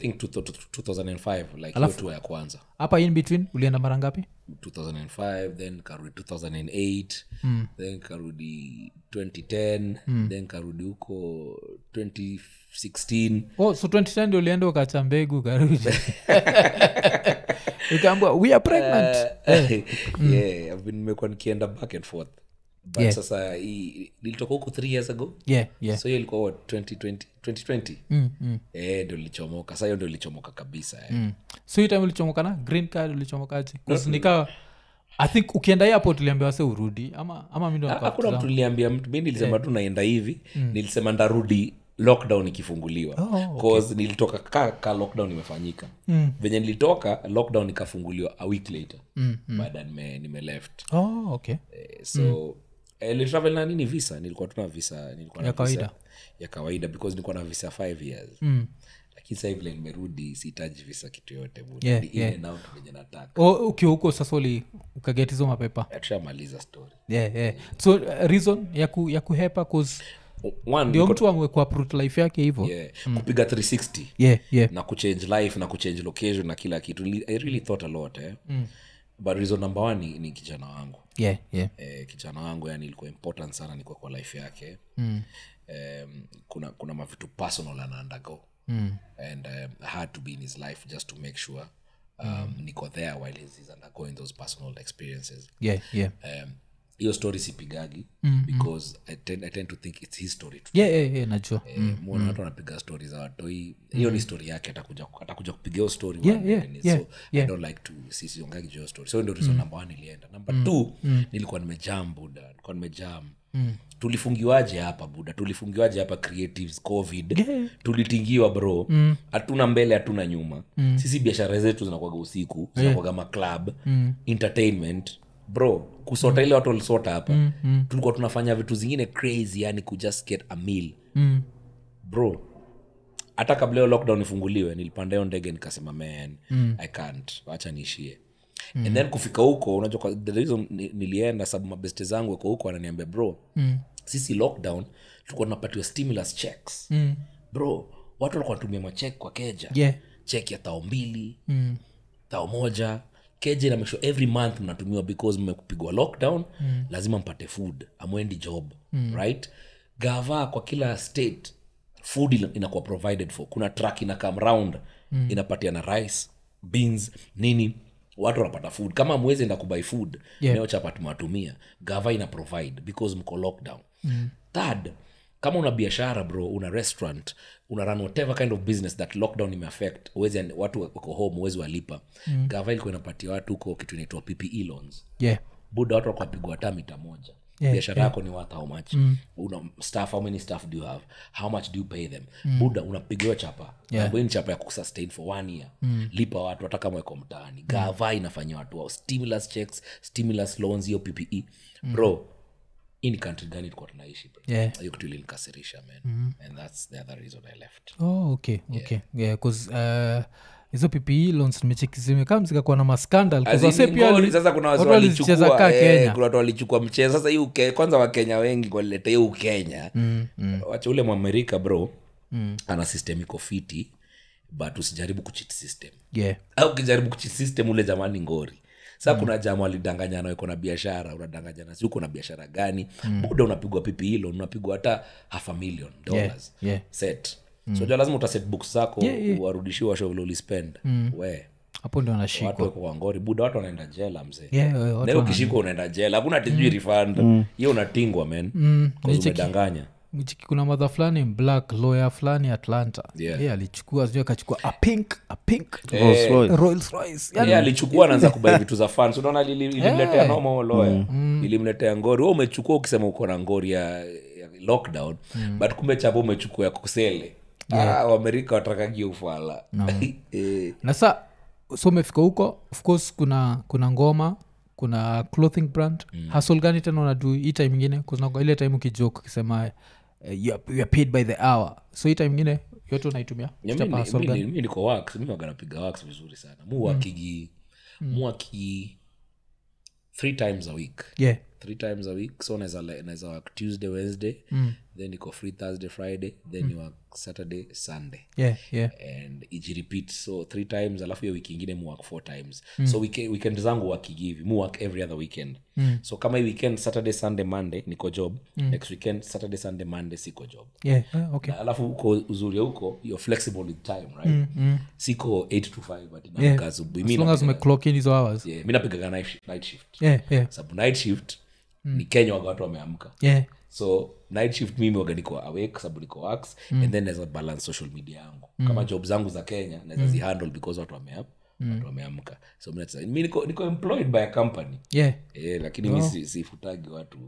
think two- two- two- 2005 like Alafu- ya kwanza. hapa in between ulienda mara ngapi? 2005 then karudi 2008 then karudi 2010 then karudi huko 2016 oh, so 2010 ndio ulienda ukacha mbegu karudi ukaambua we are pregnant. Yeah I've been- nimekuwa nikienda back and forth but Yeah. sasa hii- nilitoka three years ago. Yeah, yeah. so hiyo ilikuwa what, 2020 2020 Mm, mm, eh ndio lichomoka sa hiyo ndo lilichomoka kabisa eh. mm. so hiyo time ulichomokana green card ulichomokaji nika i think ukienda airport uliambia se urudi ama ndo hakuna mtu niliambia mtu mi nilisema tu naenda hivi nilisema ndarudi lockdown ikifunguliwa. Oh, okay. nilitoka ka, ka lockdown imefanyika. Mm. venye nilitoka lockdown ikafunguliwa a week later. Mm, mm. baada nime, nime left. Oh, okay. Eh, so eh, nilitravel na nini visa nilikuwa tuna visa nilikuwa na Ya visa kawaida. ya kawaida because nilikuwa na visa 5 years mm. lakini sasa vile nimerudi sihitaji visa kitu yote. Yeah, yeah. venye nataka oh, ukiwa huko sasa uli ukaget hizo mapepa tushamaliza story yeah, yeah. so uh, reason ya, ku, ya kuhepa cause one ndio niko- mtu amekuwa prut life yake hivo yeah, kupiga 360 yeah, yeah. na kuchange life na kuchange location na kila kitu Li- i really thought a lot eh? mm. But reason number one ni, ni kijana wangu yeah, yeah. eh, kijana wangu yani ilikuwa important sana nikuwa kwa life yake mm. um, kuna kuna mavitu personal ana undergo mm. and um, I had to be in his life just to make sure um, mm. niko there while he's, he's undergoing those personal experiences yeah, yeah. um, hiyo story sipigagi mm, because I tend, I tend to think it's his story yeah, yeah, yeah, najua Eh, muona watu wanapiga stori za watoi. Hiyo ni story yake atakuja atakuja kupiga hiyo story Yeah, yeah, yeah, so yeah. i don't like to sisiongagi juu story. So ndio reason number one ilienda number two nilikuwa nimejam buda nilikuwa nimejam. Tulifungiwaje hapa buda tulifungiwaje hapa creatives covid? Tulitingiwa bro. Hatuna mbele hatuna nyuma. Sisi biashara zetu zinakwaga usiku zinakwaga maclub entertainment bro kusota ile watu walisota hapa tulikuwa tunafanya vitu zingine crazy yani kujust get a meal mm. bro hata kabla hiyo lockdown ifunguliwe nilipanda hiyo ndege nikasema man mm. i can't wacha niishie mm. and then kufika huko unajua the reason nilienda sababu mabeste zangu wako huko ananiambia bro mm. sisi lockdown tulikuwa tunapatiwa stimulus checks Mm. bro watu walikuwa wanatumia machek kwa keja yeah. chek ya tao mbili mm. tao moja keja na make sure every month mnatumiwa because mmekupigwa lockdown mm. lazima mpate food amwendi job mm. right gava kwa kila state food ina- inakuwa provided for kuna truck ina come round mm. inapatia na rice beans nini watu wanapata food kama mwezi enda kubai food Yeah. tumewatumia gava ina provide because mko lockdown mm. third kama una biashara bro una restaurant una run whatever kind of business that lockdown imeaffect uwezi watu wako home uwezi walipa. Mm. gava ilikuwa inapatia watu huko kitu inaitwa ppe loans. Yeah. buda watu wakapigwa hata mita moja. Yeah, biashara yako ni worth how much? Mm. una staff how many staff do you have? How much do you pay them? Mm. buda unapigiwa chapa. Yeah. Ambayo ni chapa ya kusustain for one year. Mm. lipa watu hata kama weko mtaani. Gava inafanyia watu wao stimulus checks stimulus loans hiyo ppe bro ni country gani ilikuwa tunaishi bro? Yeah. hiyo kitu ilinikasirisha man. And that's the other reason i left. Oh, okay okay. Yeah, 'cause, uh, hizo ppe loans nimecheki zimekaa zikakuwa na maskandal 'cause As in wase ni pia ngori, wali- sasa kuna watu walichukua kaa eh, kenya. kuna watu walichukua mchezo. Sasa hii kwanza wakenya wengi walileta hii ukenya. Mm, mm. wacha ule mwamerika bro mm. ana system iko fiti but usijaribu kuchit system. Yeah. au ukijaribu kuchit system ule jamani ngori sa kuna jama alidanganyana iko na biashara unadanganyana si uko na biashara gani? Buda unapigwa pipi hilo unapigwa hata half a million dollars. yeah. set. Mm. jua lazima utaset books zako Yeah, yeah. warudishiwa washo vile ulispend. We. Hapo ndio anashikwa watu wako kwa ngori buda watu wanaenda jela mzee. Yeah, yeah, ukishikwa unaenda jela hakuna tijui refund. Hiyo unatingwa men mm. umedanganya Mchiki kuna madha fulani black lawyer fulani atlanta. Yeah. yeah, alichukua sijui akachukua a pink a pink Rolls Rolls Royce. Yani, Yeye alichukua naanza kubai vitu za fans. Unaona ilimletea noma lawyer. Ilimletea ngori. We umechukua ukisema uko na ngori ya, ya lockdown but kumbe chapa umechukua ya kusele. Ah, waamerika watakagia ufala. Eh, na sa so umefika huko of course kuna kuna ngoma kuna clothing brand. Mm. hasol gani tena unadu hii time ingine ile time ukijoke ukisema uh, you, are, you are paid by the hour. So hii time ingine yote unaitumia niko wax mi wax vizuri sana. Mu wakigi mu wakigi three times a week. Yeah. Three times a week so naweza wak tuesday wednesday then iko free thursday friday then mm. you work saturday sunday. Yeah yeah. And ijirepeat so three times alafu hiyo wiki ingine muwork four times. Mm. so weekend, weekend zangu wakigivi muwork every other weekend. Mm. so kama hii weekend saturday sunday monday niko job. Mm. next weekend saturday sunday monday siko job. Yeah uh, okay. Na alafu uko uzuri huko you're flexible with time right? Mm, mm. siko 8 to 5 but Yeah. yeah, mi napigaga night, shi- night shift. Yeah yeah. Sababu night shift ni kenya waga watu wameamka. Yeah so night shift mimi waga niko awake sababu niko wax mm. and then naweza balance social media yangu. Mm. kama job zangu za kenya naweza mm. zihandle because watu wameam mm. watu wameamka. So mi niko, niko employed by a company. Yeah. Eh, lakini mi si- sifutagi watu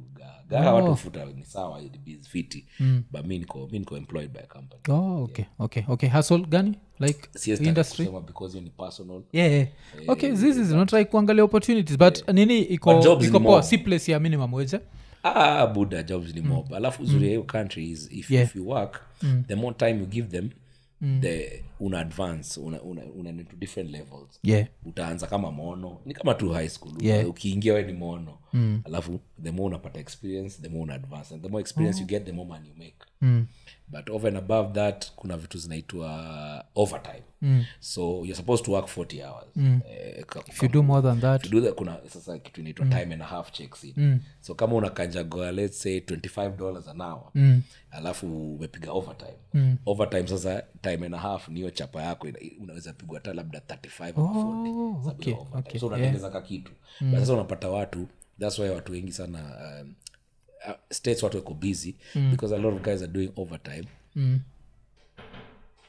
gaa oh. watu futa ni sawa fiti. Mm. but mi niko, mi niko employed by a company. Oh okay okay okay. Hustle gani? Like industry? because ni personal. Yeah, yeah. okay zizi zinatrai kuangalia opportunities but nini iko iko poa. si place ya minimum wage ah buda jobs ni mob alafu uzuri ya hiyo country is if, Yeah. if you work the more time you give them the una advance una, una, una into different levels. Yeah. Utaanza kama mono. Ni kama tu high school. Yeah. ukiingia we ni mono. Mm. alafu the more unapata experience the more una advance. And the more experience you get the more money you make mm. but over and above that kuna vitu zinaitwa overtime mm. so you're supposed to work 40 hours mm. eh, if you do more than that do that kuna sasa kitu inaitwa time and a half checks in mm. so kama unakanjagoa let's say 25 dollars an hour mm. alafu umepiga overtime mm. overtime sasa time and a half niyo chapa yako unaweza pigwa hata labda 35 oh, 40 okay, overtime. so unatengeza ka kitu but sasa unapata watu thats why watu wengi sana um, uh, states watu wako busy because a lot of guys are doing overtime. Mm.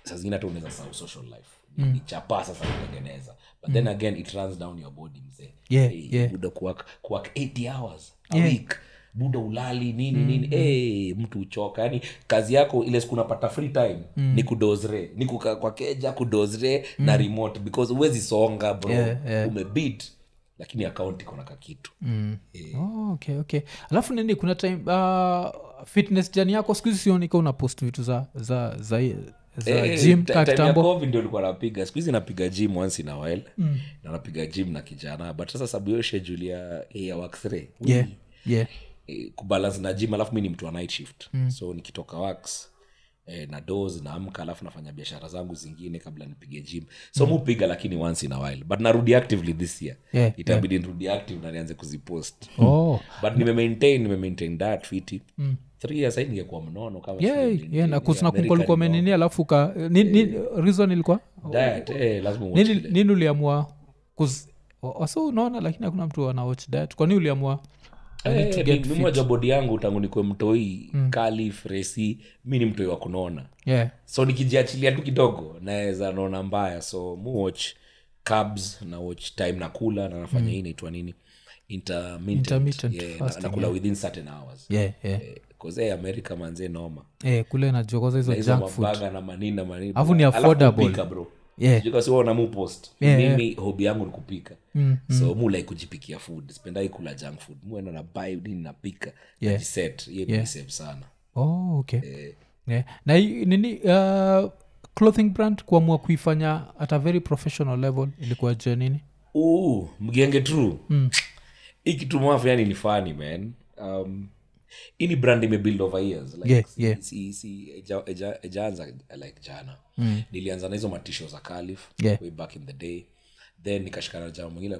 saa zingine hata unaweza sau social life. Mm. ni chapa sasa kutengeneza. But then again it runs down your body mzee. Yeah, hey, yeah. buda kuwak kuwak 80 hours a week. Buda ulali nini nini. hey, mtu uchoka. Yani kazi yako ile siku unapata free time ni kudozre. Ni kukaa kwa keja kudozre na remote because huwezi songa bro. Yeah, yeah. umebit lakini akaunti iko na kakitu Mm. Oh, okay okay. Alafu nini kuna time uh, fitness jani yako sikuhizi sionika una post vitu za za za, Eh, ndio likuwa napiga. Skuhizi napiga gym once in a while. Mm. na napiga gym na kijana. But sasa sabu hiyo schedule ya, ya work three yeah yeah. E, kubalance na gym alafu mi ni mtu wa night shift. Mm. so nikitoka wax eh, na dos naamka alafu nafanya biashara zangu zingine kabla nipige gym. So mm. mupiga lakini once in a while. But narudi actively this year. Yeah, itabidi nirudi active na nianze kuzipost. Oh. But nimemaintain nimemaintain that fiti mm. ningekuwa mnono yeah, yeah, menini alafu ka ni, ni, reason ilikuwa? Diet eh, nini, nini uliamua kuz- wa- unaona lakini hakuna mtu anawatch diet. Kwani uliamua I need to Eh, get mi- mi moja bodi yangu tangu nikwe mtoi kali fresi mi ni mtoi wa kunona. Yeah. So nikijiachilia tu kidogo naweza naona mbaya. So muwatch cabs na watch time na kula na nafanya hii naitwa nini? Intermittent, Intermittent yeah, na- fasting, nakula within certain hours. Yeah yeah. Eh, eh, america manze noma. Eh, kule najua kwanza hizo junk food. na manini na manini. Afu ni affordable. bro Yeah. Sijui kama si wewe una mu post Yeah, mimi hobi yangu ni kupika. So mu like kujipikia food. Spendai kula junk food. Muenda na bai nini napika Yeah. najiset. Hiyo Yeah. ni sana. Oh, okay. Yeah. na nini uh, clothing brand kuamua kuifanya at a very professional level ilikuwa je nini? Mgenge true. Mm. kitu yani ni fani man. Um, hii ni brand imebuild over years like, Yeah, yeah. si, si, ejaanza like jana mm. nilianza na hizo matisho za calif Yeah. way back in the day then nikashikana na jama mwingine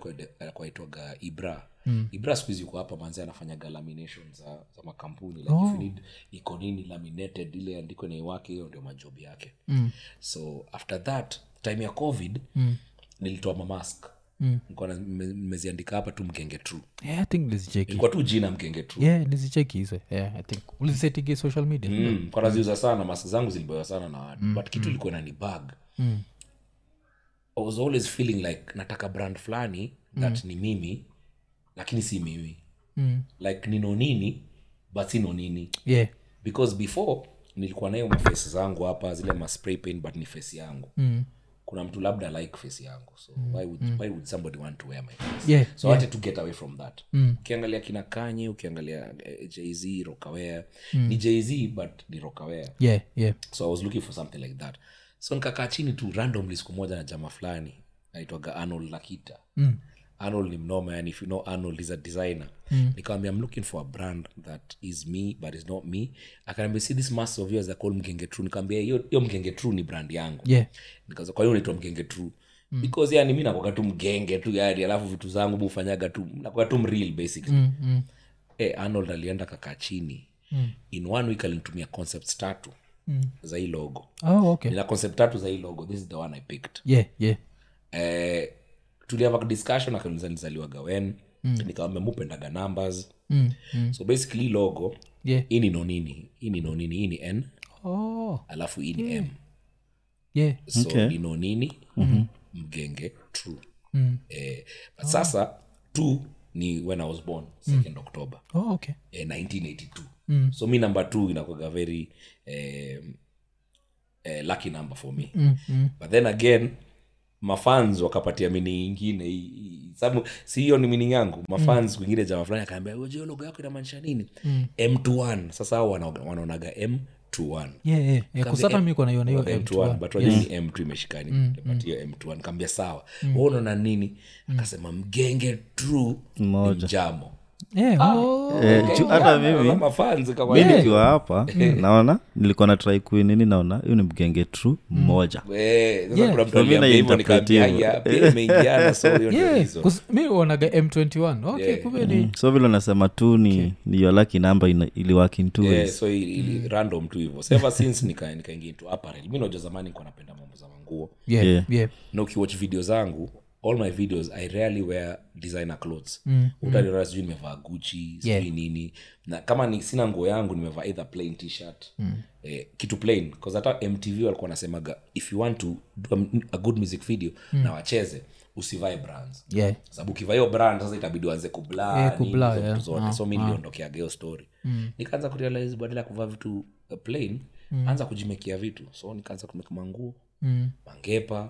kwaitwaga ibra mm. ibra siku hizi uko hapa manzi anafanyaga lamination za, za makampuni like if you need iko nini laminated ile andiko nei wake hiyo ndio majobi yake mm. so after that time ya covid mm. nilitoa mamask mm. nimeziandika hapa tu mgenge true. Yeah, i think lizicheki ilikuwa tu jina mgenge true. Hizo. Yeah, i think. Ulizisetigi social media? Mm. kwa sana mask zangu zilibewa sana na watu. But kitu ilikuwa inani bag Mm. i was always feeling like nataka brand fulani that ni mimi lakini si mimi. Mm. like nino nini but si no nini. Yeah. Because before nilikuwa nayo mafesi zangu hapa zile maspray pain but ni fesi yangu. Mm. Kuna mtu labda like face yangu. So why, would, why would somebody want to wear my face? Yeah so yeah. to get away from that. Mm. ukiangalia kina kanye ukiangalia eh, jz rokawea mm. ni jz but ni rokawea yeah yeah. So i was looking for something like that. So nikakaa chini tu randomly siku moja na jama fulani naitwaga anol lakita. Mm. Arnold ni mnoma and if you know arnold is a designer. Mm. nikawambia i'm looking for a brand that is me but is not me. Akaniambia see this mass of yours call mgenge true. Nikawambia hiyo mgenge true ni brand yangu. Yeah. Kwa hiyo unaitwa mgenge true? Mm. because yani mi nakwaga tu mgenge tu yani alafu vitu zangu bufanyaga tu nakwaga tu mreal basically. Mm, mm. Eh, arnold alienda kakaa chini. Mm. in one week alinitumia concepts tatu mm. za hii logo. Oh okay. Nina concept tatu za hii logo. This is the one i picked. Yeah yeah. Eh, tuliava discussion akaniuliza nizaliwaga wen mm. nikawambia mupendaga numbers mm, mm. so basically logo yeah ini ni nonini ini nonini hii ni n oh alafu hii ni m yeah so Okay. ni nonini mm-hmm. mgenge true mm. eh, but sasa t ni when i was born second october oh okay eh, 1982 mm. so mi number t inakwaga very eh, eh, lucky number for me mm, mm. but then again mafans wakapatia mini ingine sababu si hiyo ni mini yangu. Mafans kwingine jama fulani akaambia "Ujue logo yako inamaanisha nini? M21 sasa hao wanaonaga m21 yeah yeah, yeah. kusata mi kona hiyo na hiyo m21 M21. but wajua ni m2 imeshikani hiyo m21 kaambia sawa. Mm. unaona nini? Akasema mgenge true ni Mmoja. Mjamo yeah oh. Eh, ju- hata mimi. nikiwa hapa naona nilikuwa na try kuinini naona hiyo ni mgenge tru mmoja. Eh, kuna mtu mi uonaga m21 okay Yeah. kumbe ni so vile unasema tu ni, ni your lucky number ina- ili work in two yeah, so ili, ili random tu hivyo. So ever since nika- into apparel. Mi najua zamani nikuwa napenda mambo za manguo. Yeah Yeah. yeah. Na ukiwatch video zangu all my videos i rarely wear designer clothes. Mm, utaniona sijui nimevaa guchi sijui Yeah. nini. Na kama ni sina nguo yangu nimevaa either plain t-shirt. Mm. eh, kitu plain. Bcause hata mtv walikuwa nasemaga if you want to do a, a good music video mm. na wacheze usivae brands. Yeah. Sababu ukivaa hiyo brand sasa itabidi uanze kubla Eh, kublur, yeah. vitu zote. So mi niliondokeaga hiyo story. Nikaanza kurealize badala ya kuvaa vitu uh, plain anza kujimekia vitu. So nikaanza kumeka manguo mm. mangepa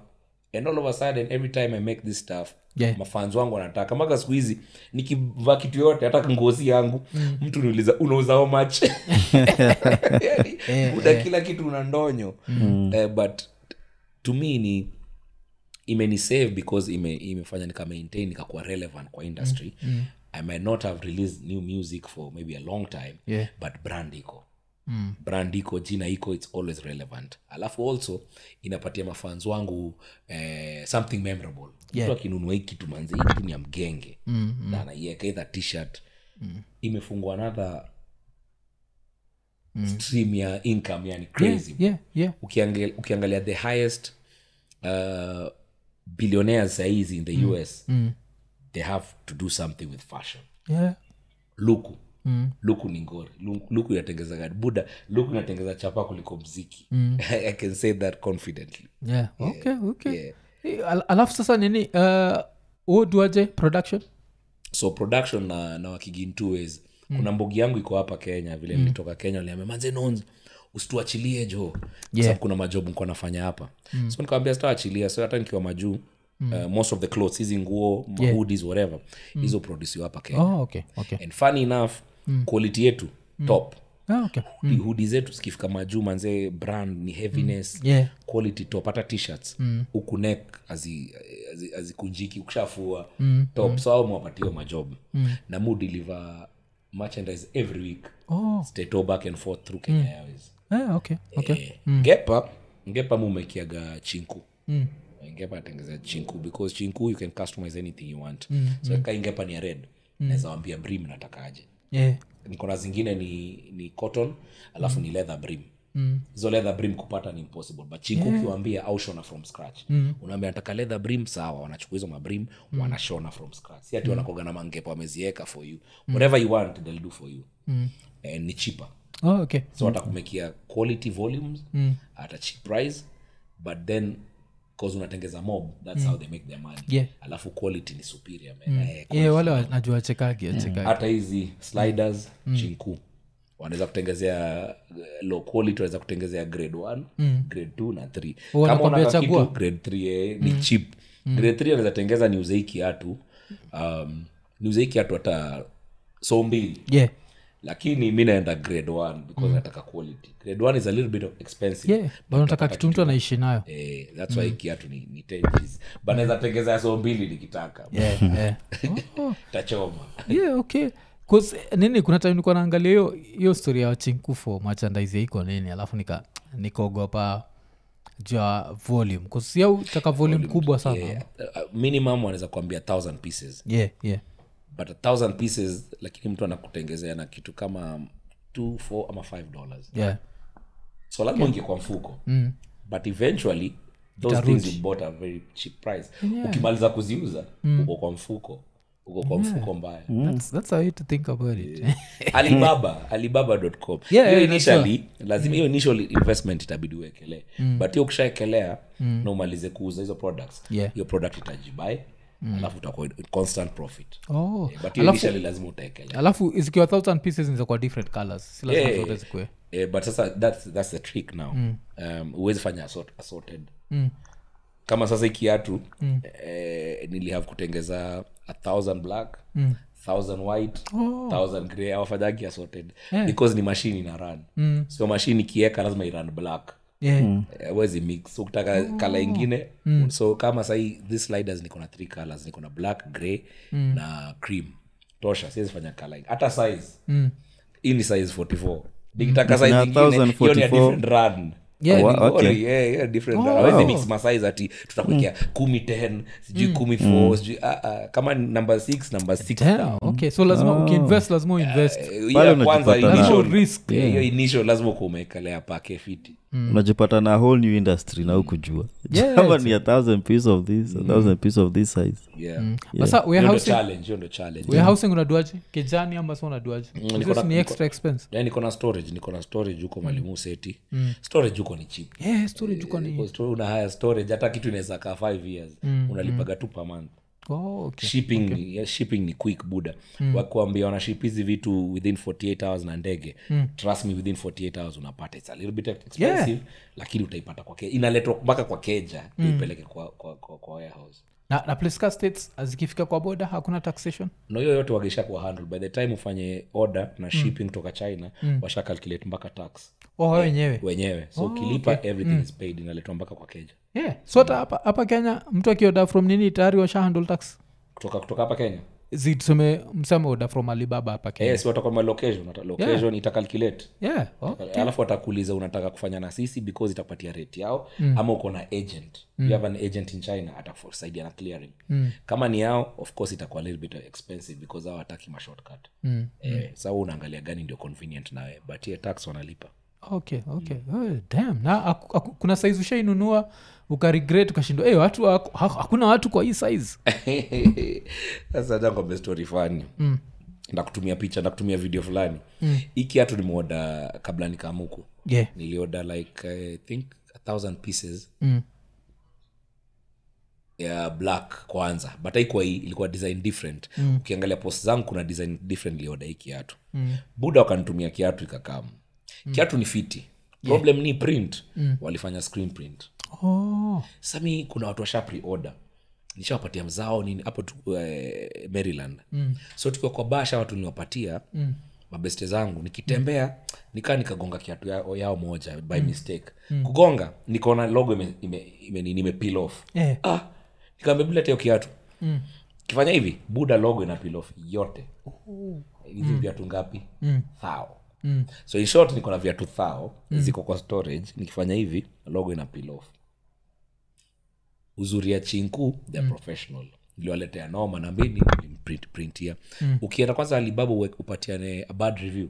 and all of a sudden every time i make this stuff Yeah. mafans wangu wanataka. Mpaka siku hizi nikivaa kitu yote hata ngozi yangu mtu niuliza unauza how much? Yani, buda kila kitu una ndonyo. Eh, but to me ni imenisave because ime, imefanya nika maintain nikakuwa relevant kwa industry. Mm. i might not have released new music for maybe a long time Yeah. but brand iko mm. brand iko jina iko its always relevant. Alafu also inapatia mafans wangu eh, something memorable. Yeah. mtu akinunua hii kitu manzi hii kitu ni ya mgenge. Mm, mm. na anaiweka t-shirt. Mm. imefungua another mm. stream ya income yani crazy. yeah yeah. Ukiangalia, ukiangalia the highest uh, billionaires sahizi in the us they have to do something with fashion. Yeah. Luku mm. luku ni ngori Lu- luku inatengeza gari buda luku inatengeza chapa kuliko mziki mm. i can say that confidently yeah okay okay yeah. Eh, al- alafu sasa nini uh, uduaje production so production na, na wakigin two ways mm. kuna mbogi yangu iko hapa kenya vile nilitoka kenya liambia manze nons usituachilie jo Yeah. yeah. kuna majobu nikuwa nafanya hapa mm. so nikawambia sitaachilia so hata nikiwa majuu mm. uh, most of the clothes hizi nguo mahoodies whatever hizo produsiwa hapa kenya oh okay okay and funny enough mm. quality yetu mm. top ah, okay mm. hudi zetu zikifika majuu manzee brand ni heaviness yeah quality top hata t-shirts mm. huku azikunjiki ukishafua mm. top so au mwapatiwa majob mm. na mu deliver merchandise every week oh stato back and forth through kenya airways yeah, okay okay eh, ngepa ngepa mumekiaga chinku mm. ingepa atengeza chinku because chinku you can customize anything you want mm. so mm. ngepa ni red mm. naweza wambia brim natakaje yeah. Nikona zingine ni ni cotton alafu ni leather brim. Hizo leather brim kupata ni impossible but chinku ukiwambia au shona from scratch. Unaambia nataka leather brim sawa wanachukua hizo mabrim wanashona from scratch. Si ati wanakoga na mangepo wamezieka for you. Whatever you want they'll do for you. And ni chipa oh okay. So watakumekia quality volumes at a cheap price but then cause unatengeza mob that's how they make their money. Yeah. alafu quality ni superior man. Eh, yeah wale najua chekagi achekagi hata hizi sliders chinku wanaweza kutengezea uh, low quality wanaweza kutengezea grade 1 grade 2 na 3 kama chagua. kitu grade 3 eh, ni cheap. Grade 3 anaweza tengeza niuze hii hatu um, niuze hii hatu hata so mbili. Yeah lakini mi naenda grade one because nataka quality. Grade one is a little bit of expensive. Yeah but nataka kitu mtu anaishi nayo. Eh, that's why kiatu ni, ni 10 but naweza tengeza ya so mbili nikitaka. Yeah, yeah. Oh, tachoma. Yeah okay. 'Cause, nini kuna time nilikuwa naangalia hiyo hiyo story ya wachinkufo merchandise ya iko nini alafu nika nikaogopa juu ya volume. Kusia taka volume kubwa sana. Yeah. uh, minimum wanaweza kuambia 1000 pieces. Yeah, yeah. But a thousand pieces lakini mtu anakutengezea na kitu kama 2 4 ama five dollars. Yeah. so lazima okay. kwa mfuko. Mm. but eventually those things you bought at a very cheap price. Ukimaliza kuziuza uko kwa mfuko. Uko kwa mfuko mbaya. That's, that's a to think about it. Alibaba alibaba.com Yeah, hiyo yeah, initially lazima hiyo initial investment itabidi uwekelee but hiyo ukishaekelea na umalize kuuza hizo products Yeah. hiyo product itajibai alafu utakuwa constant profit oh. but hiyo lazima utaekelea alafu zikiwa thousand pieces nizakuwa different colors si lazima Yeah. zote zikuwe Eh, but sasa that's, that's the trick now um, huwezi fanya assort, assorted kama sasa ikiatu mm. eh, nilihave kutengeza a thousand black mm thousand white oh. thousand grey awafanyagi assorted Yeah. because ni mashini ina run mm. so mashini ikieka lazima iran black yeah. Eh, mix. So kala ingine so kama sahii this sliders niko na three colors. Niko na black grey na cream. Tosha siwezi fanya kala hata size. Hii ni size 44 nikitaka size ingine hiyo ni a different run. Yeah, Wa- ni- okay. Sorry, yeah, yeah, different run. Hawezi mix masize ati tutakuekea kumi 10 sijui kumi 4 sijui ah, ah, kama number 6 number 6 Damn, okay so lazima ukiinvest uinvest. Kwanza hiyo initial umeekelea pake fiti unajipata na whole new industry na ukujua Yeah, kama ni a thousand piece of this a thousand piece of this size. Yeah. Mm. yeah. ndo warehousing unaduaje? Kijani ama sa unaduaje? Niko na- ni extra expense. Yeah, niko na storage niko na storage huko mwalimu seti storage huko ni cheap. Yeah storage huko ni una haya storage hata kitu inaweza kaa 5 years. Unalipaga tu per month oh, okay. shipping ni, yeah, shipping ni quick buda. Wakuambia wanaship hizi vitu within 48 hours na ndege trust me within 48 hours unapata. It's a little bit expensive lakini utaipata kwa keja inaletwa mpaka kwa keja ipeleke kwa, kwa, kwa, kwa warehouse. Na, na place ka states zikifika kwa boda hakuna taxation? No hiyo yote wagesha kwa handle. By the time ufanye order na shipping kutoka china washa calculate mpaka tax. Oh yeah, wenyewe? Wenyewe. So ukilipa everything is paid inaletwa mpaka kwa keja yeah. So hata hapa hapa kenya mtu akioda from nini tayari washa handle tax? Kutoka kutoka hapa kenya? Zi tuseme mseme oda from alibaba hapa kenya. Yes watakwama location Wata- location itakalculate. Yeah alafu watakuuliza unataka kufanya na sisi because itapatia rate yao mm. ama uko na agent. Mm. you have an agent in china atakusaidia na clearing. Mm. kama ni yao of course itakuwa little bit expensive because hao hataki mashortcut mm. eh, sa wewe unaangalia gani ndio convenient nawe but ye tax wanalipa. Okay okay. Oh, damn. Na aku, aku, kuna saizi ushainunua ukaregret ukashindwa hey, watu wako- ha- hakuna watu kwa hii size sasa jangombe story fani mm. ndakutumia picha nakutumia video fulani mm. hii kiatu nimeoda kabla nikamuku yeah nilioda like i think a thousand pieces Mm. ya black kwanza but haikuwa hii ilikuwa design different mm. ukiangalia post zangu kuna design different ilioda hii kiatu mm. buda wakanitumia kiatu ikakam mm. kiatu ni fiti problem ni print mm. walifanya screen print oh. sami kuna watu washa pre-order nishawapatia mzao nini hapo uh, maryland mm. so tukiwa kwa basha watu niliwapatia mm. mabeste zangu nikitembea nikaa nikagonga kiatu yao, yao moja by mm. mistake mm. kugonga nikaona logo ime, ime, ime, ime peel off Eh. ah, nikaambia bila teo kiatu mm. kifanya hivi buda logo ina peel off yote hizi viatu ngapi mm. thao mm. so in short niko na viatu thao mm. ziko kwa storage nikifanya hivi logo ina peel off uzuri ya chinku the mm. professional iliwaletea noma na mbini print, mm. ukienda kwanza alibaba upatiane a bad review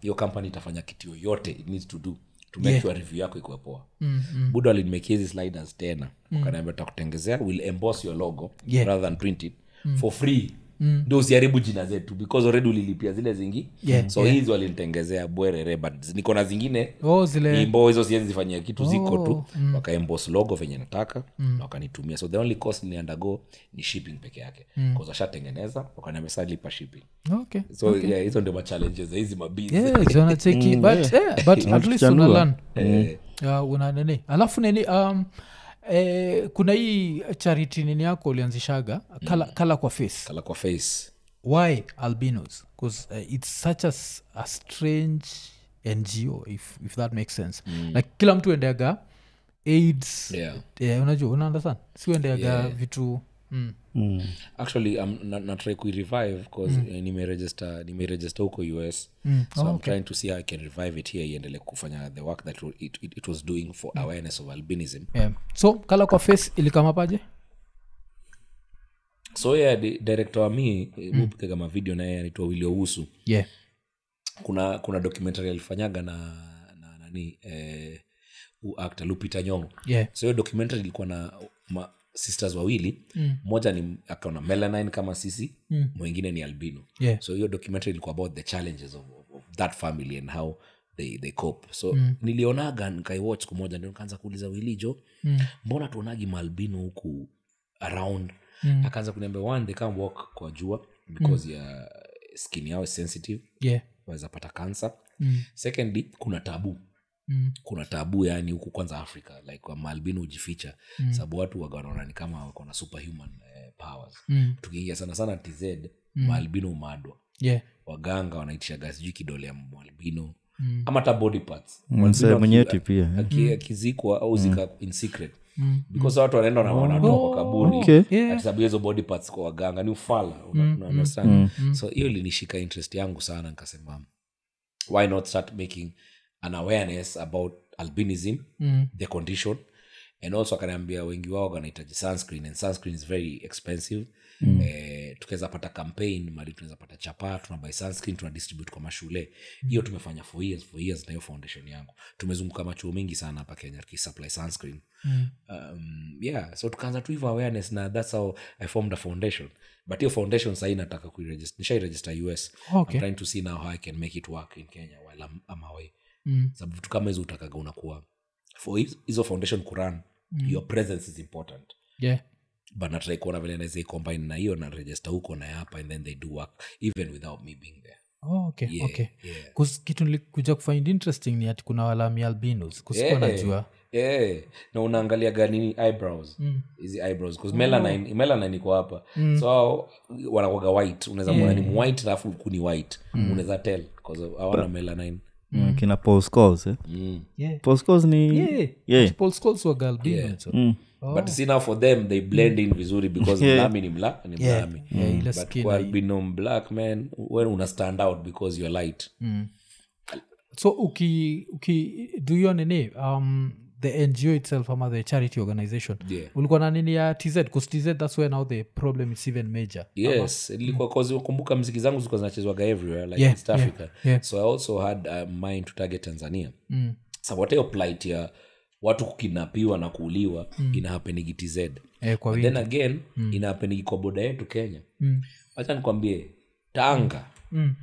hiyo mm. company itafanya kitu yoyote it needs to do to make yeah. sure review yako ikuwe poa mm, mm. buda walinimekia hizi sliders tena mm. wakanaambia takutengezea will emboss your logo Yeah. rather than print it mm. for free ndio usiharibu jina zetu because already ulilipia zile zingi. Yeah, so hizi walinitengezea bwerere but niko na zingine. Oh zile imbo hizo siezi zifanyia kitu ziko tu. mm. wakaembos logo venye nataka mm. na wakanitumia. So the only cost niliandago ni shipping peke yake. Mm. washatengeneza wakanamesalipa shipping. Okay so yeah, hizo ndio machallenges za hizi mabizi yeah zonacheki but, yeah, but at least Unatuchanua. unalan Eh, nini? Alafu nini um, eh, kuna hii charity nini yako ulianzishaga? Kala, kala kwa face. Kala kwa face. Why albinos? Because uh, it's such a, a strange ngo if, if that makes sense. Mm. like kila mtu endeaga aids. Yeah. yeah, unajua unaandasan siuendeaga Yeah. vitu mm. Mm. actually um, na, kuirevive bcause mm. nimeregister nimeregister huko us Mm. so Oh, i'm okay. trying to see how i can revive it here iendele kufanya the work that it, it, it was doing for awareness of albinism yeah. so kala kwa face ilikamapaje so yeah di- director wa mi mm. mupike kama video naye anaitwa wilio yeah kuna kuna documentary alifanyaga na na nani eh, u actor lupita nyongo yeah so hiyo documentary ilikuwa na ma, sisters wawili mm. moja ni akaona melanine kama sisi mm. mwingine ni albino Yeah. so hiyo documentary ilikuwa about the challenges of, of, of that family and how they, they cope so mm. nilionaga nikaiwatch siku moja ndio nikaanza kuuliza wilijo mm. mbona tuonagi maalbino huku around mm. akaanza kuniambia one they can't walk kwa jua because mm. ya skin yao is sensitive yeah waweza pata kansa Mm. secondly kuna tabu Mm. Kuna tabu yani huku kwanza africa like kwa maalbino hujificha. Mm. sababu watu waga wanaona ni kama wako na superhuman eh, powers. Mm. tukiingia sana sana tz mm. maalbino umadwa yeah. Waganga wanaitishaga sijui kidole ya mwalbino Mm. ama hata body parts. Mwenyeti pia aki- akizikwa au zika in secret. Mm. because watu wanaenda na wanatoa kwa kaburi. Okay. Yeah. Sababu hizo body parts kwa waganga ni ufala. Una, una mm, so hiyo linishika interest yangu sana nikasema why not start making an awareness about albinism Mm. the condition and also akaniambia wengi wao wanahitaji sunscreen and sunscreen is very expensive mm. eh, tukaweza pata campaign mali tunaweza pata chapa tunabai sunscreen tuna distribute kwa mashule hiyo tumefanya for years for years na hiyo foundation yangu tumezunguka machuo mengi sana hapa kenya tukisupply sunscreen Mm. um, yeah so tukaanza tu hivyo awareness na that's how i formed a foundation but hiyo foundation sahii nataka kuiregister nishairegister us Okay. I'm trying to see now how i can make it work in kenya while I'm, I'm away Mm. sababu vitu kama hizo utakaga unakuwa for hizo foundation kuran mm. your presence is important. Yeah. But natrai kuona vile naweza icombine na hiyo na register huko na hapa and then they do work even without me being there. Oh, okay Yeah, okay. yeah. Kitu nilikuja kufind interesting ni ati kuna walami albinos. Kusikuwa Yeah. najua yeah. na unaangalia ganini eyebrows? Hizi eyebrows. Because melanine melanine iko hapa. So wanakwaga white. Unaweza mwona ni white alafu kuni white. Unaweza tell hawana melanine Mm, kina eh? mm. yeah. ni yeah. Yeah. So. Mm. but see for them they blend in vizuri because Yeah. mlami ni mla ni Yeah. mlami Yeah, but kwa albino black man when una stand out because you're light so uki, uki do hiyo nini um, the ngo itself ama the charity organization Yeah. ulikuwa na nini ya tz tz that's where now the problem is even major yes ilikuwa cause kumbuka mziki zangu zilikuwa zinachezwaga everywhere like Yeah, east africa yeah. so i also had uh, mind to target tanzania mm. sa what plight ya watu kukinapiwa na kuuliwa mm. inahapenigi tz eh, then again mm. inahapenigi kwa boda yetu kenya mm. wacha nikwambie tanga Mm.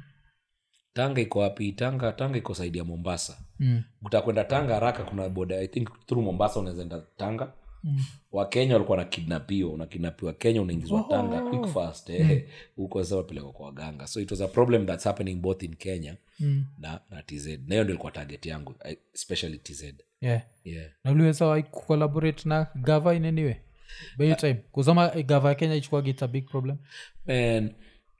tanga iko wapi tanga tanga iko saidi ya mombasa Mm. utakwenda tanga haraka kuna boda i think through mombasa unaweza enda tanga. Mm. wakenya walikuwa na kidnapiwa unakidnapiwa kenya unaingizwa tanga quick fast eh, huko sasa wapelekwa kwa waganga. So it was a problem that's happening both in kenya Mm. na, na tz na hiyo ndio ilikuwa target yangu especially tz yeah. Yeah. na uliweza wai kucollaborate na gava in by your time kusoma gava ya kenya ichukwagi its big problem. Man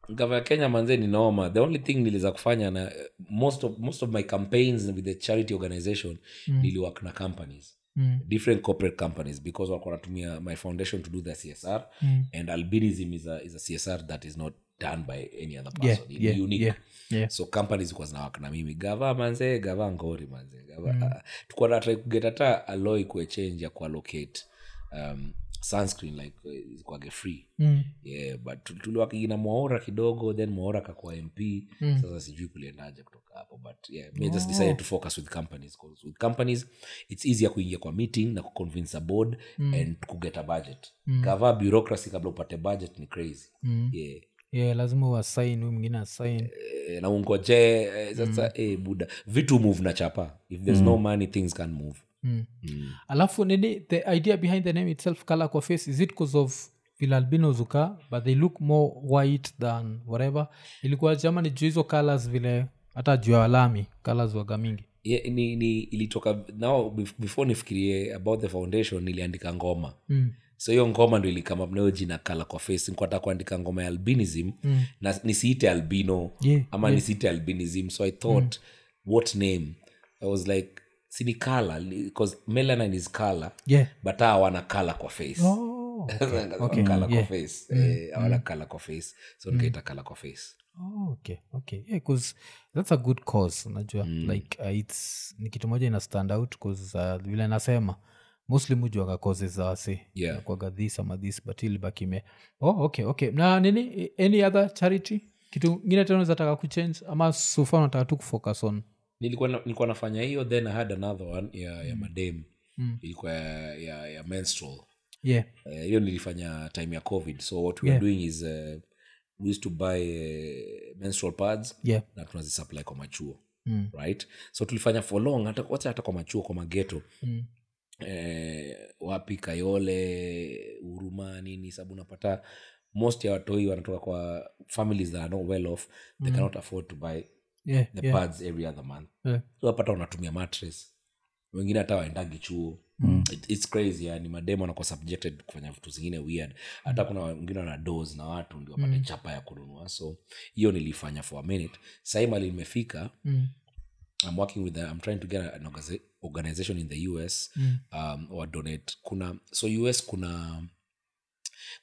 gava ya kenya manze ni noma the only thing niliza kufanya na most of, most of my campaigns with the charity organization mm. niliwork na companies Mm. different corporate companies because wako natumia my foundation to do the csr Mm. and albinism is a, is a csr that is not done by any other person yeah, yeah, unique yeah, yeah. so companies zilikuwa zinawaka na mimi gava manze gava ngori manze gava mm. tukuwa natrai kuget hata aloi kuechange ya kuallocate um, sunscreen like uh, kwake free Mm. yeah but tu- tuliwakigina mwaora kidogo then mwaora kakwa mp mm. sasa sijui kuliendaje kutoka hapo but yeah oh. just decided to focus with companies 'cause with companies it's easier kuingia kwa meeting na kuconvince a board mm. and kuget a budget mm. kavaa bureaucracy kabla upate budget ni crazy Mm. yeah yeah lazima uasain huyu mwingine asain e, na ungoje eh, sasa mm. e, buda vitu move na chapa if there's no money things can move mm. mm. alafu nini the idea behind the name itself color kwa face is it because of vile but they look more white than whatever ilikuwa jamani juu hizo colors vile hata juu ya walami colors waga mingi yeah, ni, ni ilitoka now before nifikirie about the foundation niliandika ngoma mm. so hiyo ngoma ndo ilikama nayo jina kala kwa face nikuata kuandika ngoma ya albinism mm. na nisiite albino Yeah, ama nisiite albinism so i thought what name i was like sini color because melanin is color yeah. but haa hawana color kwa face. Oh, okay. kala kwa yeah. face. Eh, hawana kala kwa face. So nikaita kala kwa face. Oh, okay. Okay. Yeah cause that's a good cause unajua. Like uh, its ni kitu moja ina stand out cause uh, vile nasema mostly mujuaga causes za wasi Yeah. kwaga this ama this but ilibaki oh okay okay. Na nini? Any other charity? Kitu ngine tena zataka kuchange ama sofa unataka tu kufocus on nilikuwa, na, nilikuwa nafanya hiyo then i had another one ya, ya madem. Ilikuwa ya, ya, ya menstrual. Yeah. Uh, hiyo nilifanya time ya covid. So what we Yeah. are doing is uh, we used to buy uh, menstrual pads yeah. na tunazisupply kwa machuo Mm. right? So tulifanya for long hata, wacha hata kwa machuo kwa mageto Mm. eh, wapi kayole huruma nini sababu unapata most ya watoi wanatoka kwa families that are not well off they cannot afford to buy yeah the yeah, pads every other month yeah. so wapata wanatumia mattress wengine hata waendagi chuo mm. It, it's crazy yani mademo anakuwa subjected kufanya vitu zingine weird hata kuna wengine wana dos na watu ndio wapate mm. chapa ya kununua so hiyo nilifanya for a minute sahii mali limefika Mm. i'm working with the, i'm trying to get an organization in the us Mm. um, or donate kuna so us kuna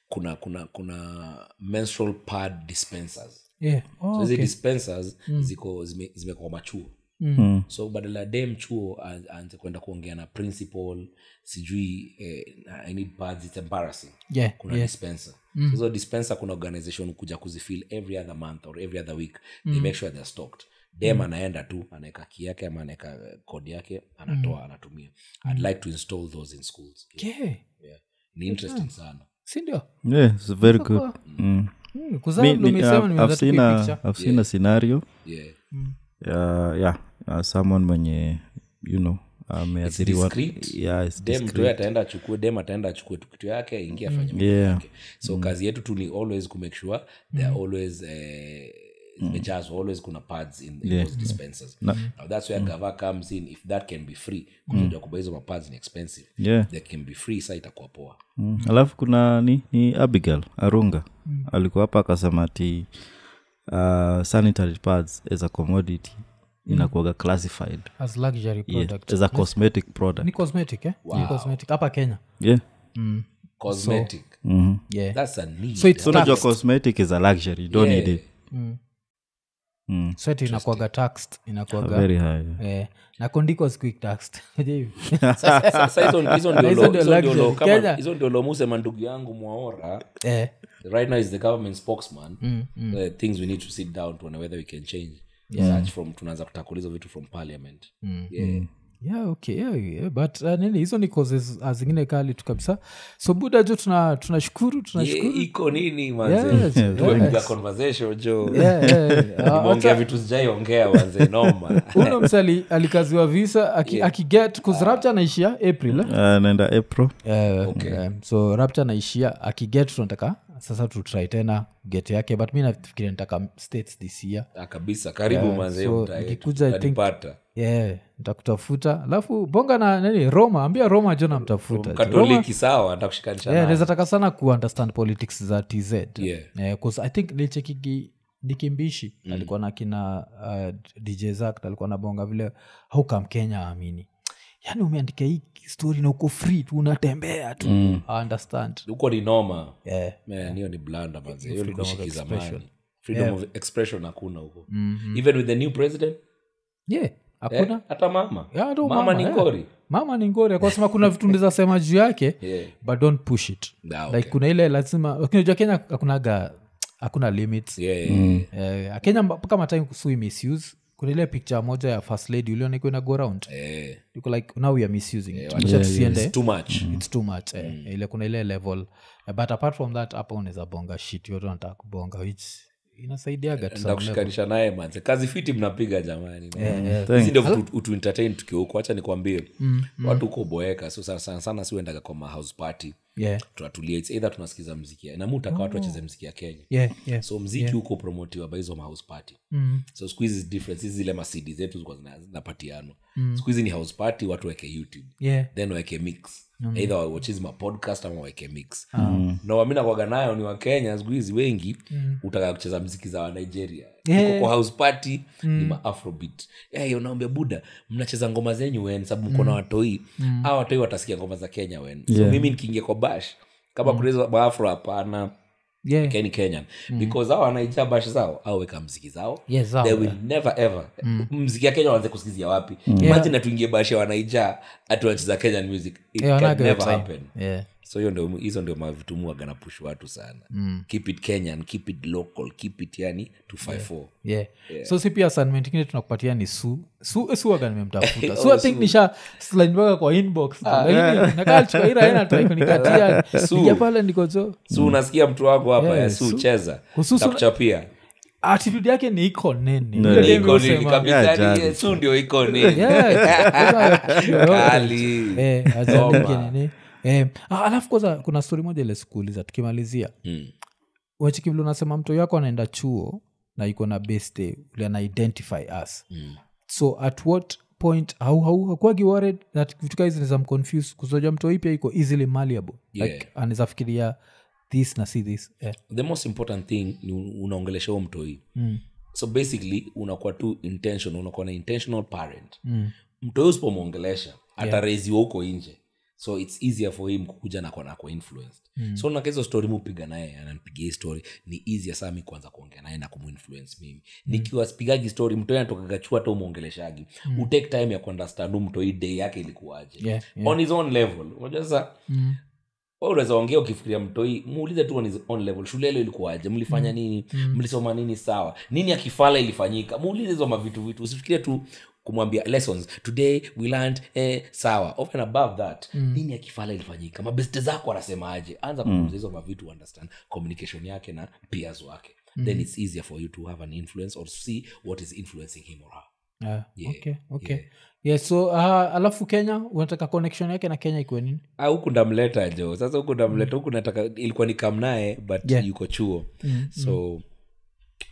kuna kuna kuna menstrual pad dispensers yeah. Oh, so okay. dispensers ziko zime- machuo. Mm. so badala ya dem chuo aanze kwenda kuongea na principal sijui eh, i need pads it's embarrassing. Yeah kuna yeah. dispenser. So dispenser kuna organization kuja kuzifill every other month or every other week. They make sure they're stocked. Dem anaenda tu anaweka ki yake ama anaweka kodi yake anatoa anatumia. I'd like to install those in schools. Yeah. Yeah. ni interesting sana. Sindio yeah it's very good. Mm. mm, kuzaa Mi- ndo ni- umesema I've- nimeanza I've tu seen a- kuipicture. I've seen a scenario. Yeah. Ya yeah, uh, someone mwenye you know ataenda achukue dem ataenda achukue tukitu yake aingie afanye mambo Yeah. yake. So kazi yetu tu ni always kumake sure they are always eh, zimejazwa always kuna pads in, in those dispensers. Now that's where gava comes in. If that can be free kuja kuba hizo mapads ni expensive. Yeah. they can be free sa itakuwa poa. Mm. alafu kuna ni, ni abigail arunga. Mm. alikuwa hapa akasema ti uh, sanitary pads as a commodity inakuaga classified. As luxury yeah. as a cosmetic product. ni cosmetic eh? ni cosmetic. Hapa kenya. Yeah. Cosmetic. Mm-hmm. yeah. That's a need. So it's so taxed. cosmetic is a luxury. You don't Yeah. need it. Mm. So ati inakuaga taxed inakuaga very high. eh, na kondiko squeak taxed. Hizo- ndio ndugu yangu mwaora eh, right now is the government spokesman. The things we need to sit down to whether we can change search from tunaanza kutakuliza vitu from parliament. Yeah. Yeah, okay, yeah, yeah. but uh, nini hizo ni causes uh, zingine kali tu kabisa so buda jo tunashukuru tunashukuru Yeah, iko nini Yes, manze tumepiga yes. conversation jo Yeah, yeah, yeah. Uh, nimeongea vitu sijaiongea wanze noma uno mse alikaziwa visa aki- uh, kuzrapcha anaishia april eh? uh, april yeah, Okay. um, so rapcha anaishia akiget tunataka sasa tutrai tena get yake but mi nafikiria nitaka states this year. Ah, kabisa. Karibu Yeah, so nikikuja, I think- yeah nitakutafuta. Alafu bonga na nini roma ambia roma jo namtafuta. Roma- katoliki sawa ntakushikanisha yeah, naye. naweza taka sana kuunderstand politics za tz Yeah. Eh, 'cause i think lichekiki dikimbishi mm. alikuwa na kina uh, dj zak alikuwa na bonga vile haukam kenya amini yaani umeandika hii story na uko free tu unatembea tu. Mm. understand. Uko ni noma. Yeah. Man, hiyo ni blanda manze. Hiyo ni kushikiza of freedom yeah. of expression hakuna huko. Even with the new president? Yeah eh, hata mama. Yeah, mama, mama, ni yeah. mama ni ngori akasema kuna vitu ndiza sema juu yake Yeah. but don't push it. Nah, okay. like kuna ile lazima unajua kenya hakunaga hakuna limits. Yeah, yeah, yeah. eh, kenya mpaka matime sui misuse kuna ile picture moja ya first lady uliona iko ina go round Eh, iko like now we are misusing it. wacha- Tuache tusiende. it's too much. It's too much eh. ile kuna ile level. Eh, but apart from that hapa unaweza bonga shit yote unataka kubonga which inasaidiaga to some level. ndakushikanisha naye manze. Kazi fiti mnapiga jamani. Yeah. hizi ndio vitu utu entertain tukiwa huko hacha nikwambie. Watu huko boeka so sana sana, sana siuendaga kwa mahouse party. Yeah. Tunatulia it's either tunasikiza mziki ya- na mutaka watu wacheze mziki ya kenya. Yeah yeah so mziki huko promotiwa by hizo mahouse party. Mm. so siku hizi difference hizi zile masidi zetu zilikuwa zinapatianwa. Siku hizi ni house party watu waweke youtube. Yeah. Then waweke mix either wachizi mapodcast ama waeke mix. Na wami nakwaga nayo ni wakenya siku wengi wengi utaka kucheza mziki za wanigeria Yeah. Kwa house party ni maafrobit hey, unaambia buda mnacheza ngoma zenyu wen sababu mko na watoi. Mm. a watoi watasikia ngoma za kenya wen so mimi nikiingia kwa bash kama mm. kunaweza maafro hapana yeah. keni kenyan. Because hao wanaijaa bash zao au weka mziki zao. Yes, they yeah. will never ever. Mziki ya kenya waanze kusikizia wapi? Imagine atuingie bash ya wanaijaa atuanchiza kenyan music. It Yeah, can never happen. Yeah. So hiyo ndio hizo ndio mavitumuaga na push watu sana. Keep it kenyan keep it local keep it yani 254 yeah. so si pia assignment ingine tunakupatia ni su. Su suaga nimemtafuta. Oh, i think Su. nisha slide mpaka kwa inbox Su. ija pale ndikozo su unasikia mtu wako hapa Yeah, ya su Su. cheza. Takuchapia attitude yake ni iko nene. No, Ile no. iko nini? Yosema- kabisa Yeah, ni- jali. su ndio iko nini? Yeah, kali Eh, ah, alafu kwanza kuna stori moja ile sikuuliza tukimalizia Mm. wachikivile unasema mto yako anaenda chuo na iko na beste ule ana identify us Mm. so at what point worried that vitu kaa niza mconfuse kuzoja mto pia iko easily malleable Yeah. like anaweza fikiria this na see this yeah. the most important thing ni unaongelesha huo mtoi mm. so basically unakuwa tu intention unakuwa na intentional parent Mm. mtoi usipomwongelesha atareziwa huko nje so its easier for him kukuja na kwanako influenced. Mm. so nakahizo story mupiga naye anampigia hii story ni easier saa mi kuanza kuongea naye na kumuinfluence mimi. Mm. nikiwa spigagi story mtoi anatokagachua hata umwongeleshagi mm. utake time ya kuunderstand huu mtoi day yake ilikuwaje? Yeah, on his own level. Unajua sasa Mm. unaweza ongea ukifikiria mtoi muulize tu on his own level shule ilo ilikuwaje? Mlifanya nini? Mlisoma nini? Sawa. Nini akifala ilifanyika? Muulize hizo mavitu vitu. Usifikirie tu kumwambia lessons today we learned eh, sawa. Over and above that nini akifala ilifanyika? Mabeste zako anasemaje anza kuuliza hizo mavitu understand communication yake na peers wake. Then it's easier for you to have an influence or see what is influencing him or her. Yeah, Yeah, okay, okay. Yeah, so uh, alafu kenya unataka connection yake na kenya ikuwe nini? Ah, huku ndamleta jo sasa huku ndamleta huku nataka ilikuwa ni kam naye but Yeah. yuko chuo. So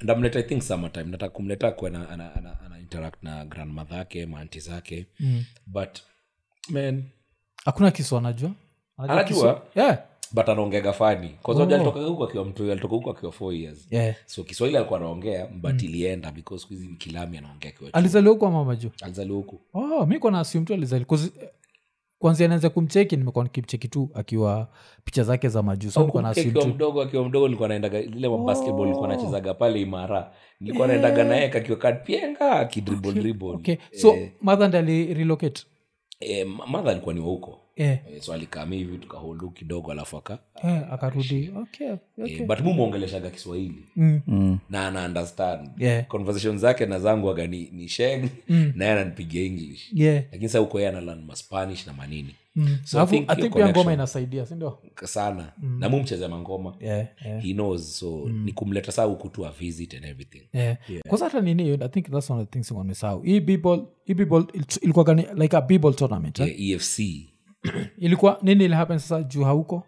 ndamleta i think summertime nataka kumleta kuwa ana, ana, ana, ana interact na grandmother yake maanti zake Mm. but man hakuna kisu anajua Anajua? Yeah. but anaongega fani Oh. huku akiwa mtu alitoka huku akiwa four years Yeah. so kiswahili alikuwa anaongea but ilienda because siku ni kilami anaongea akiwa alizaliwa huko mama juu alizaliwa huku oh, mi kona assume tu alizali 'cause, kwanzia naanza kumcheki nimekuwa nikimcheki tu akiwa picha zake za majuu. So nilikuwa akiwa mdogo akiwa mdogo nilikuwa naendaga ile mabasketball nilikuwa nachezaga pale imara. Nilikuwa naendaga naye kakiwa kadpienga akidribble dribble. Okay so mother ndi ali eh, alikuwa ni wa huko yeah. eh, so alikam hivi tukaholdu kidogo alafu aka yeah, akarudi okay, okay. eh, but mumwongeleshaga kiswahili Mm, Mm. na ana understand Yeah. conversation zake na zangu aga ni, ni sheng Mm. naye ananipigia english yeah. lakini sa huko yeye analan maspanish na manini Mm. So I think I think pia ngoma inasaidia sindio sana na mu mchezea mangoma yeah, yeah. he knows so ni kumleta saa huku tu visit and everything Yeah. kwanza hata nini i think that's one of the things nimesahau hii ilikuwa gani like a bball tournament eh? efc ilikuwa nini ilihappen sasa juu hauko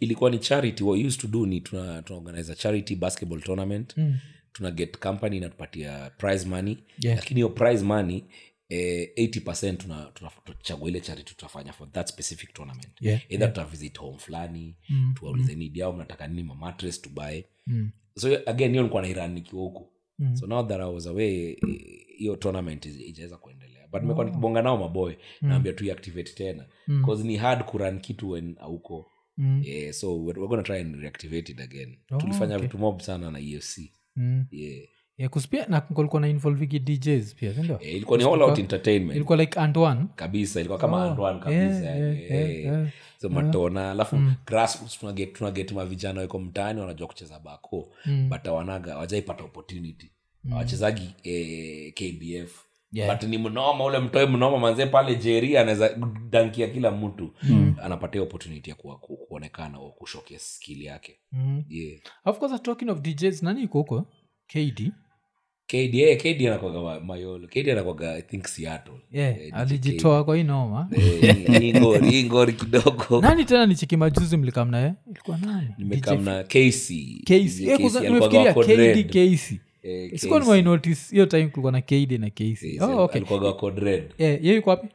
ilikuwa ni charity what used to do ni tuna, tuna organize a charity basketball tournament mm. tuna get company inatupatia prize money Yeah. lakini hiyo prize money eh, 80 tuna- tutachagua ile charity tutafanya for that specific tournament Yeah, either tutavisit home fulani mm. tuwaulize mm. nidi ao mnataka nini mamatres tubae Mm. so again hiyo nikuwa nairan nikiwa huku mm. so now that i was away eh, hiyo tournament ijaweza kuendelea but nimekuwa nikibonga nao maboy naambia tu activate tena bcause ni hard kuran kitu when auko Mm. yeah, so we're, we're gonna try and reactivate it again tulifanya vitu mob sana na efc Mm. yeah. Yeah, pia na kulikuwa na involving djs pia sindio yeah, ilikuwa ni all out entertainment ilikuwa like antoine kabisa ilikuwa kama Oh, antoine kabisa yeah, yeah, yeah, yeah, eh. yeah. so matona alafu grassroots tunaget tunaget mavijana weko mtaani wanajua kucheza bako Mm. but awanaga wajaipata opportunity mm. wachezagi eh, kbf Yeah. but ni mnoma ule mtoe mnoma manzee pale jeri anaweza dankia kila mtu mm. anapatia opportunity ya kuonekana au kushowcase skill yake Mm. yeah. of course talking of djs nani iko huko kd kd eh, kd anakwaga mayolo kd anakwaga i think seattle yeah, Eh, alijitoa kwa hii noma Eh, hii- hii ngori hii ngori kidogo nani tena ni chiki majuzi mlikamnaye ilikuwa nani nimekamna Casey. Eh, nimefikiria KD Red. Eh, sikuwa Casey. hiyo time kulikuwa na kd na Casey. Casey, Oh, okay. alikuwaga wako Red. Yeye yuko wapi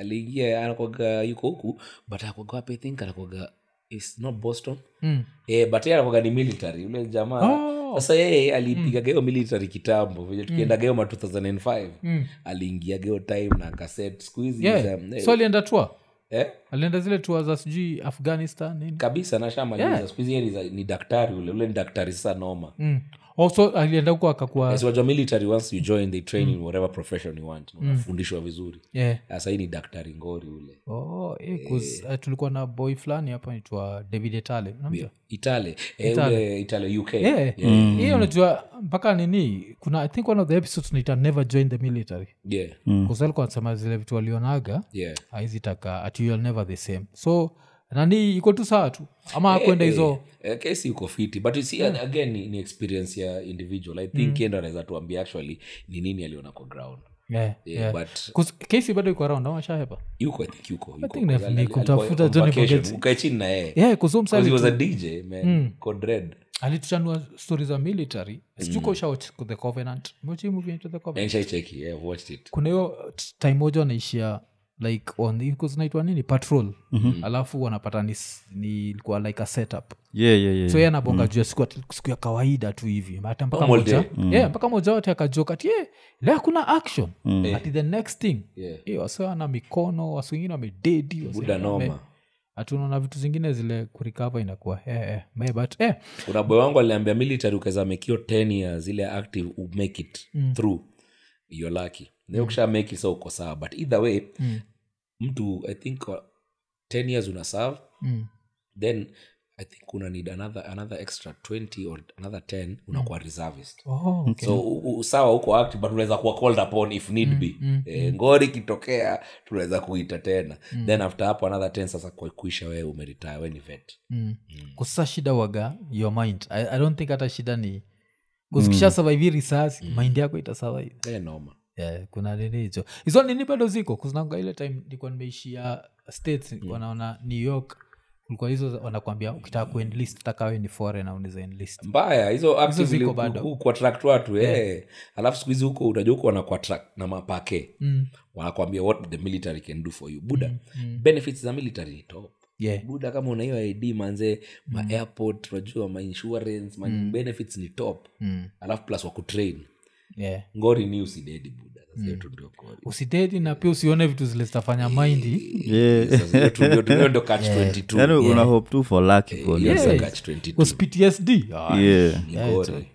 aliingia anakwaga yuko huku but anakwaga wapi i think anakwaga is not boston Mm. eh, but yeye anakwaga ni military ule jamaa Oh. sasa yeye alipigaga hiyo military kitambo venye tukiendaga hiyo ma 2005 Mm. aliingiaga hiyo time na kaset siku yeah. um, eh, so alienda tua eh, alienda zile tua za sijui afghanistan nini kabisa nashamaliza Yeah. skuhizi ni, ni daktari ule ule ni daktari sasa noma mm. Also alienda huko akakuwa Yes, military once you join they train in whatever profession you want unafundishwa vizuri. Yeah. sasa hii ni daktari ngori ule. Oh, eh, 'cause, eh, tulikuwa na boy fulani hapa naitwa david etale itale. Eh, Itale. ule itale uk yeah. hiyo unajua mpaka nini kuna i think one of the episodes naita never join the military. Yeah, kusalikuwa nasema zile vitu walionaga yeah. aizitaka ati you're never the same. So nani iko tu sawa tu. Ama akwenda hizo hey, kesi uko fiti but you see, again ni, ni experience ya individual. I think mm. ndo anaweza tuambia actually ni nini aliona kwa ground. Yeah, yeah, yeah. but kesi bado iko around yeah, alituchanua stori za military. Ushawatch the covenant. Mochi the covenant. Yeah, kuna hiyo time moja wanaishia like on zinaitwa nini? Patrol. Mm-hmm. alafu wanapata ni, ni ilikuwa like a setup. Yeah, yeah, yeah. so ye anabonga juu ya siku, siku ya kawaida tu hivi. Hata mpaka moja day. yeah, mpaka moja wote akajoka yeah, leo kuna action. Ati the next thing. Yeah. yeah, wase wana mikono wasi wengine wamededi wase buda wengine wame- noma ati unaona vitu zingine zile kurikava inakuwa eh, eh, me, but eh, kuna boy wangu aliambia military ukaweza mekio 10 years ile active umake it through. You're lucky. Mm. make it so uko sawa. But either way Mm. Mtu i think uh, 10 years una serve mm, then i think una need another, another extra 20 or another 10 unakuwa reservist. Oh, okay. so u- u- sawa huko active but unaweza kuwa called upon if need be. eh, ngori ikitokea tunaweza kuita tena. Then after hapo another 10 sasa kuisha wewe umeritaya we ni vet. Mm. kusasa shida waga your mind. I, i don't think hata shida ni kusikisha survive hii risasi mind yako itasurvive. Hey, noma yeah, kuna nini hicho hizo nini bado ziko kuzinanga ile time nilikuwa nimeishia states yeah. wanaona new york kulikuwa hizo wanakwambia ukitaka kuenlist takawe ni foreign niza enlist mbaya hizo kuatrakt watu yeah. watu eh. alafu siku hizi huko unajua huko wanakuatrakt na mapake mm. wanakwambia what the military can do for you buda benefits za military ni top yeah. buda kama una hiyo id manze ma airport unajua ma insurance ma benefits ni top Mm. alafu plus wakutrain yeah. ngori ni usidedi buda usidedi na pia usione vitu zile zitafanya maindi yeah. Tu ndio- hiyo ndio catch 22 yani una hope tu for lucky Hiyo yeah. ndio Yeah. catch 22 Kus ptsd Ah, yeah. Ni yeah, ngori.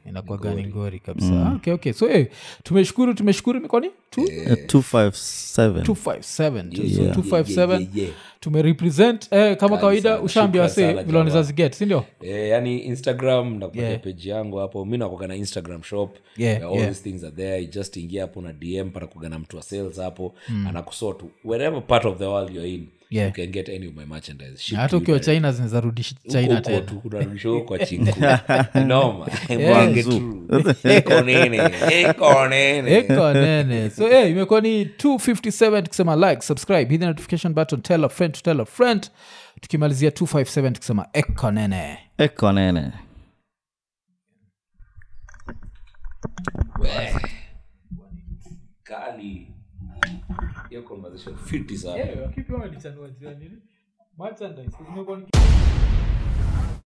ni ngori kabisa okay, okay. so hey, tumeshukuru tumeshukuru mikoni Uh, 257 257 tu. So, Yeah. 257 Yeah, yeah, yeah. tumerepresent eh, kama kawaida ushaambia wase vile sindio Eh, yani instagram nakupatia Yeah. peji yangu hapo. Mi nakuaga na instagram shop. Yeah, all yeah. these things are there. You just ingia hapo na dm panakuga na mtu wa sales hapo. Anakusort wherever part of the world youare in Yeah. you can get any of my merchandise. Hata ukiwa china zinaweza china huko tena. tu kunarudisha huko kwa so hey, imekuwa ni 257 tukisema like subscribe hit the notification button tell a friend to tell a friend. Tukimalizia 257 tukisema ekonene ekonene eko kali pia conversation fiti sana yeah, keep your words, yani. Merchandise.